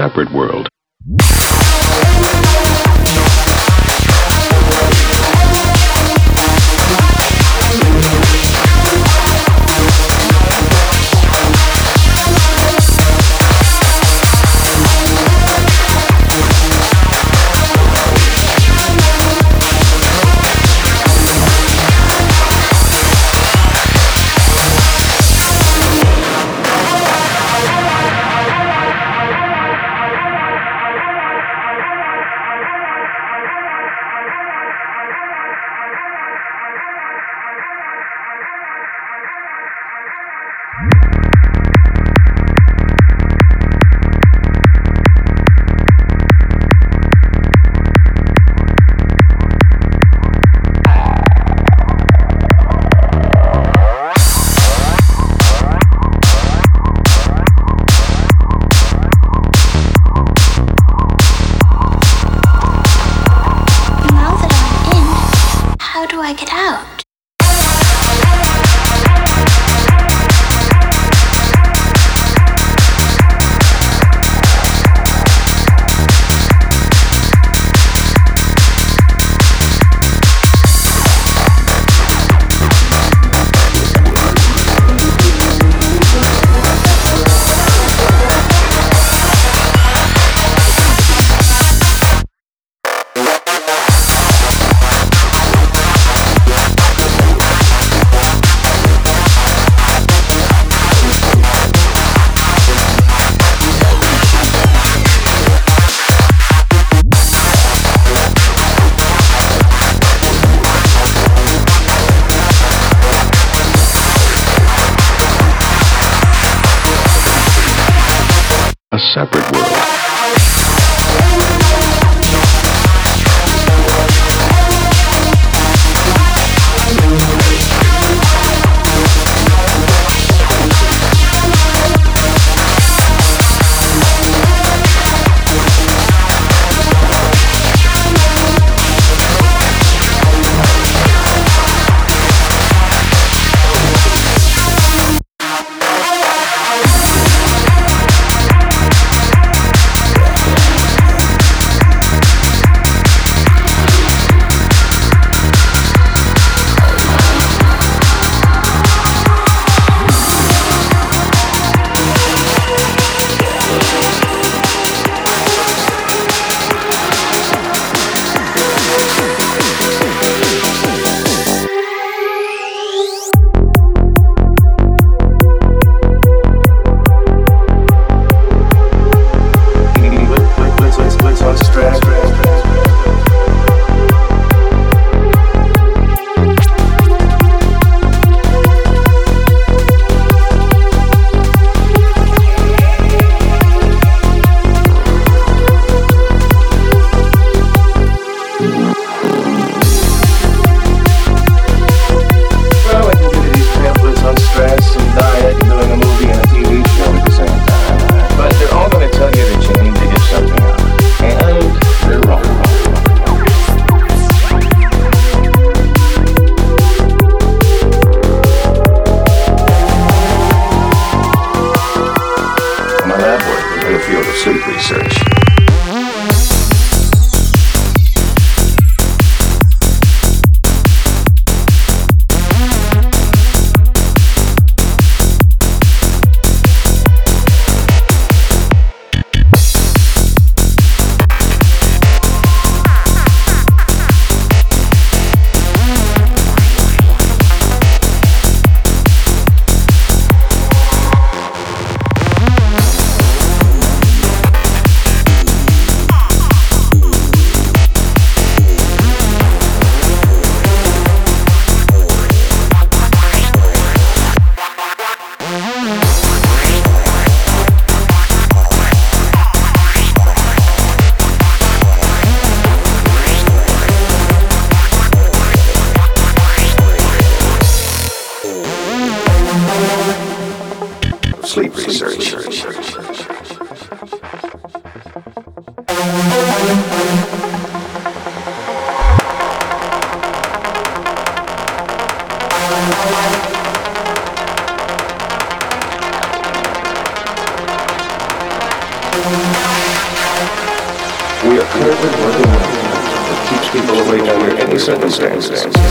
separate world.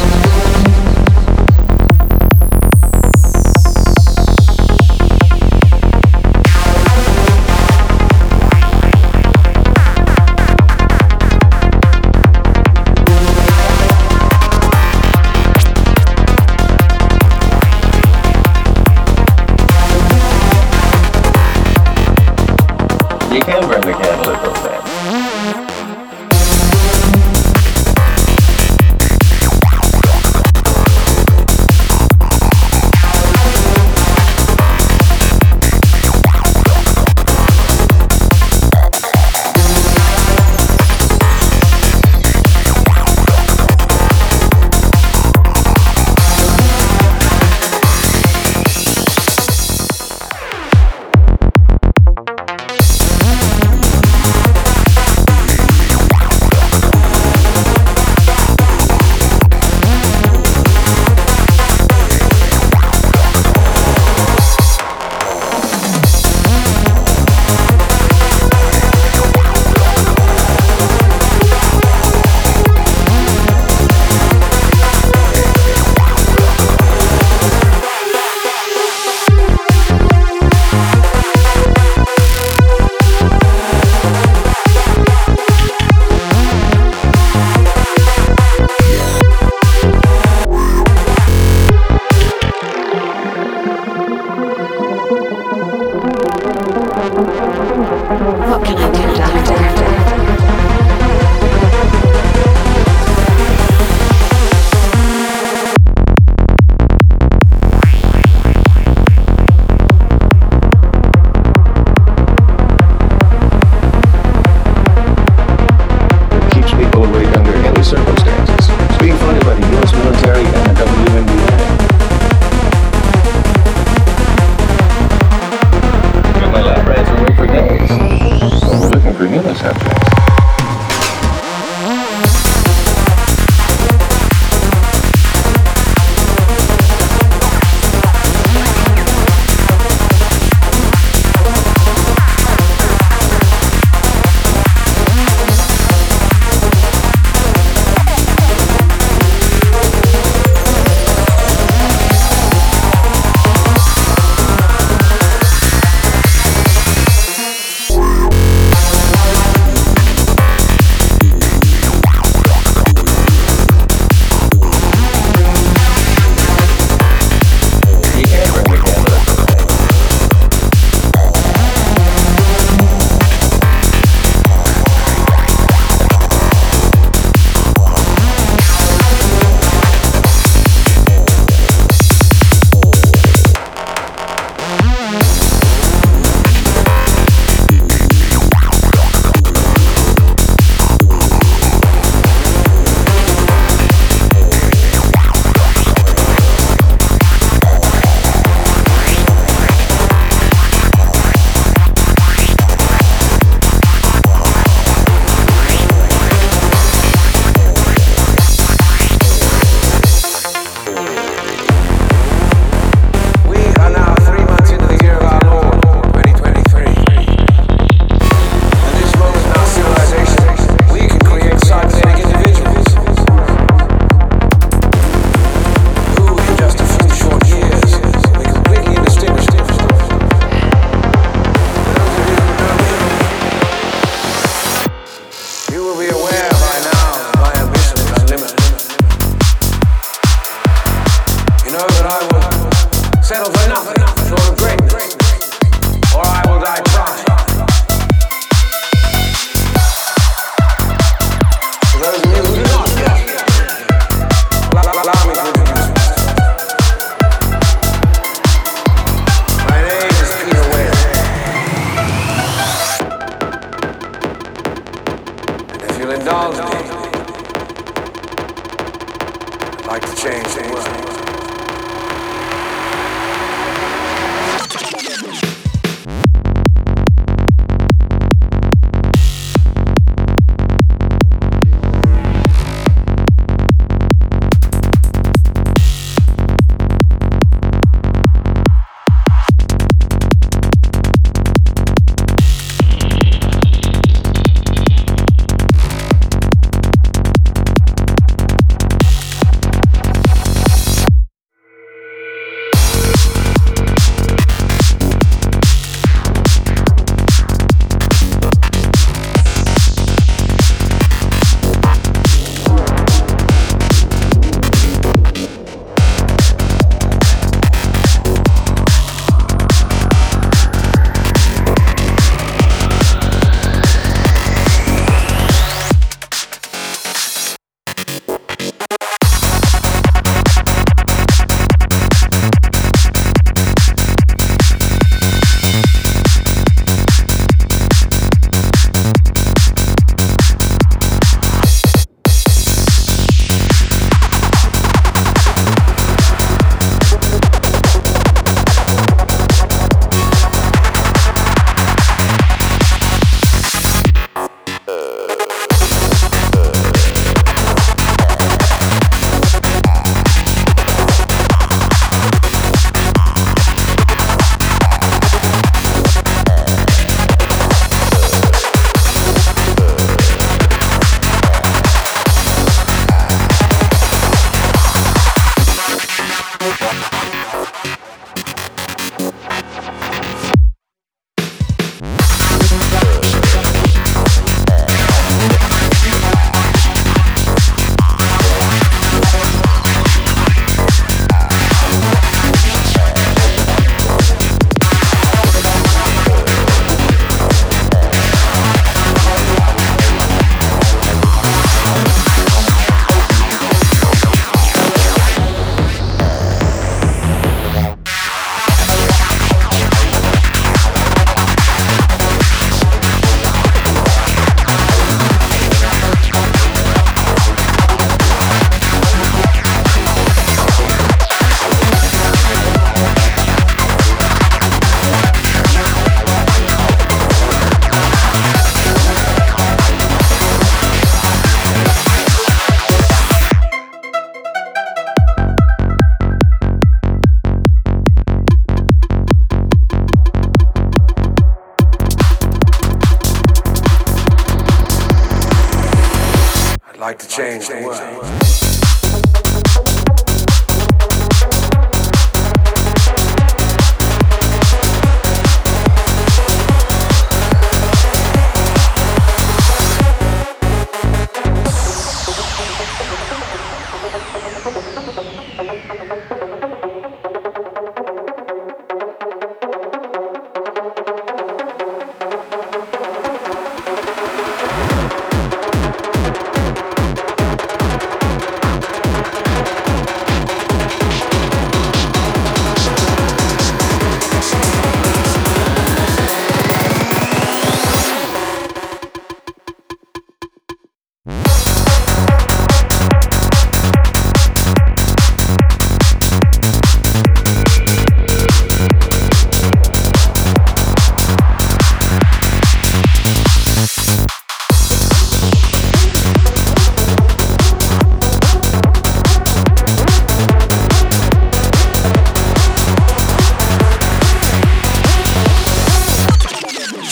Thank you.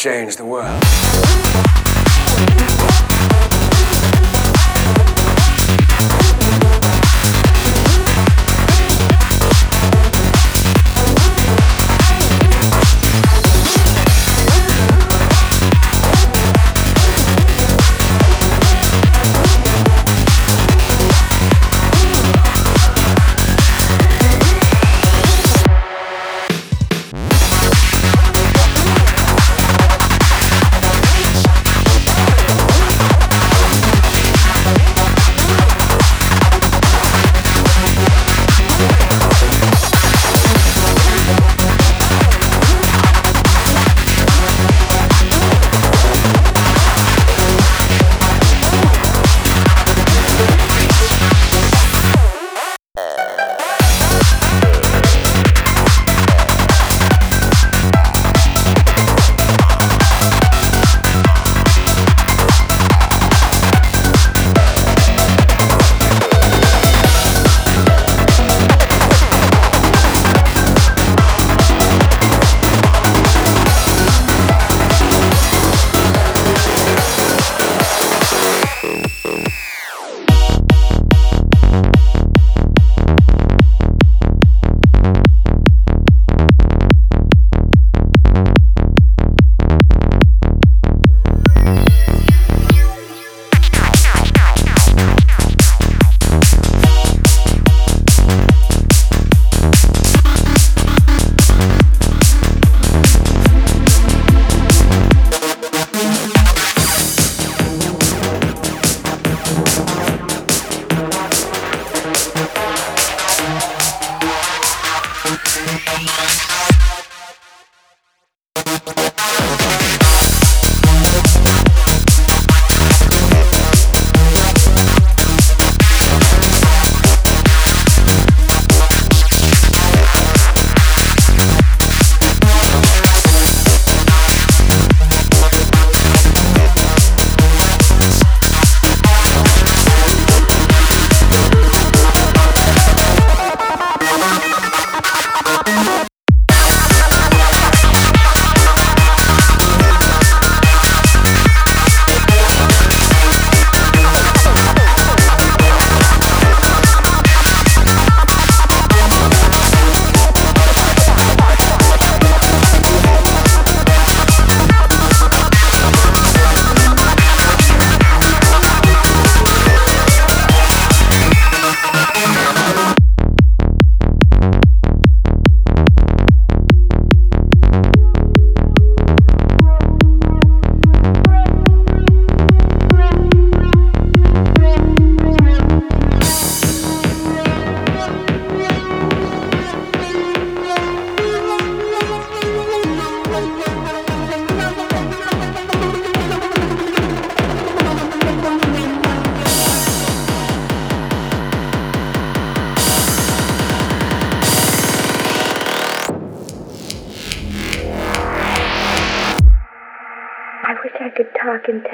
Change the world.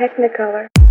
Technicolor.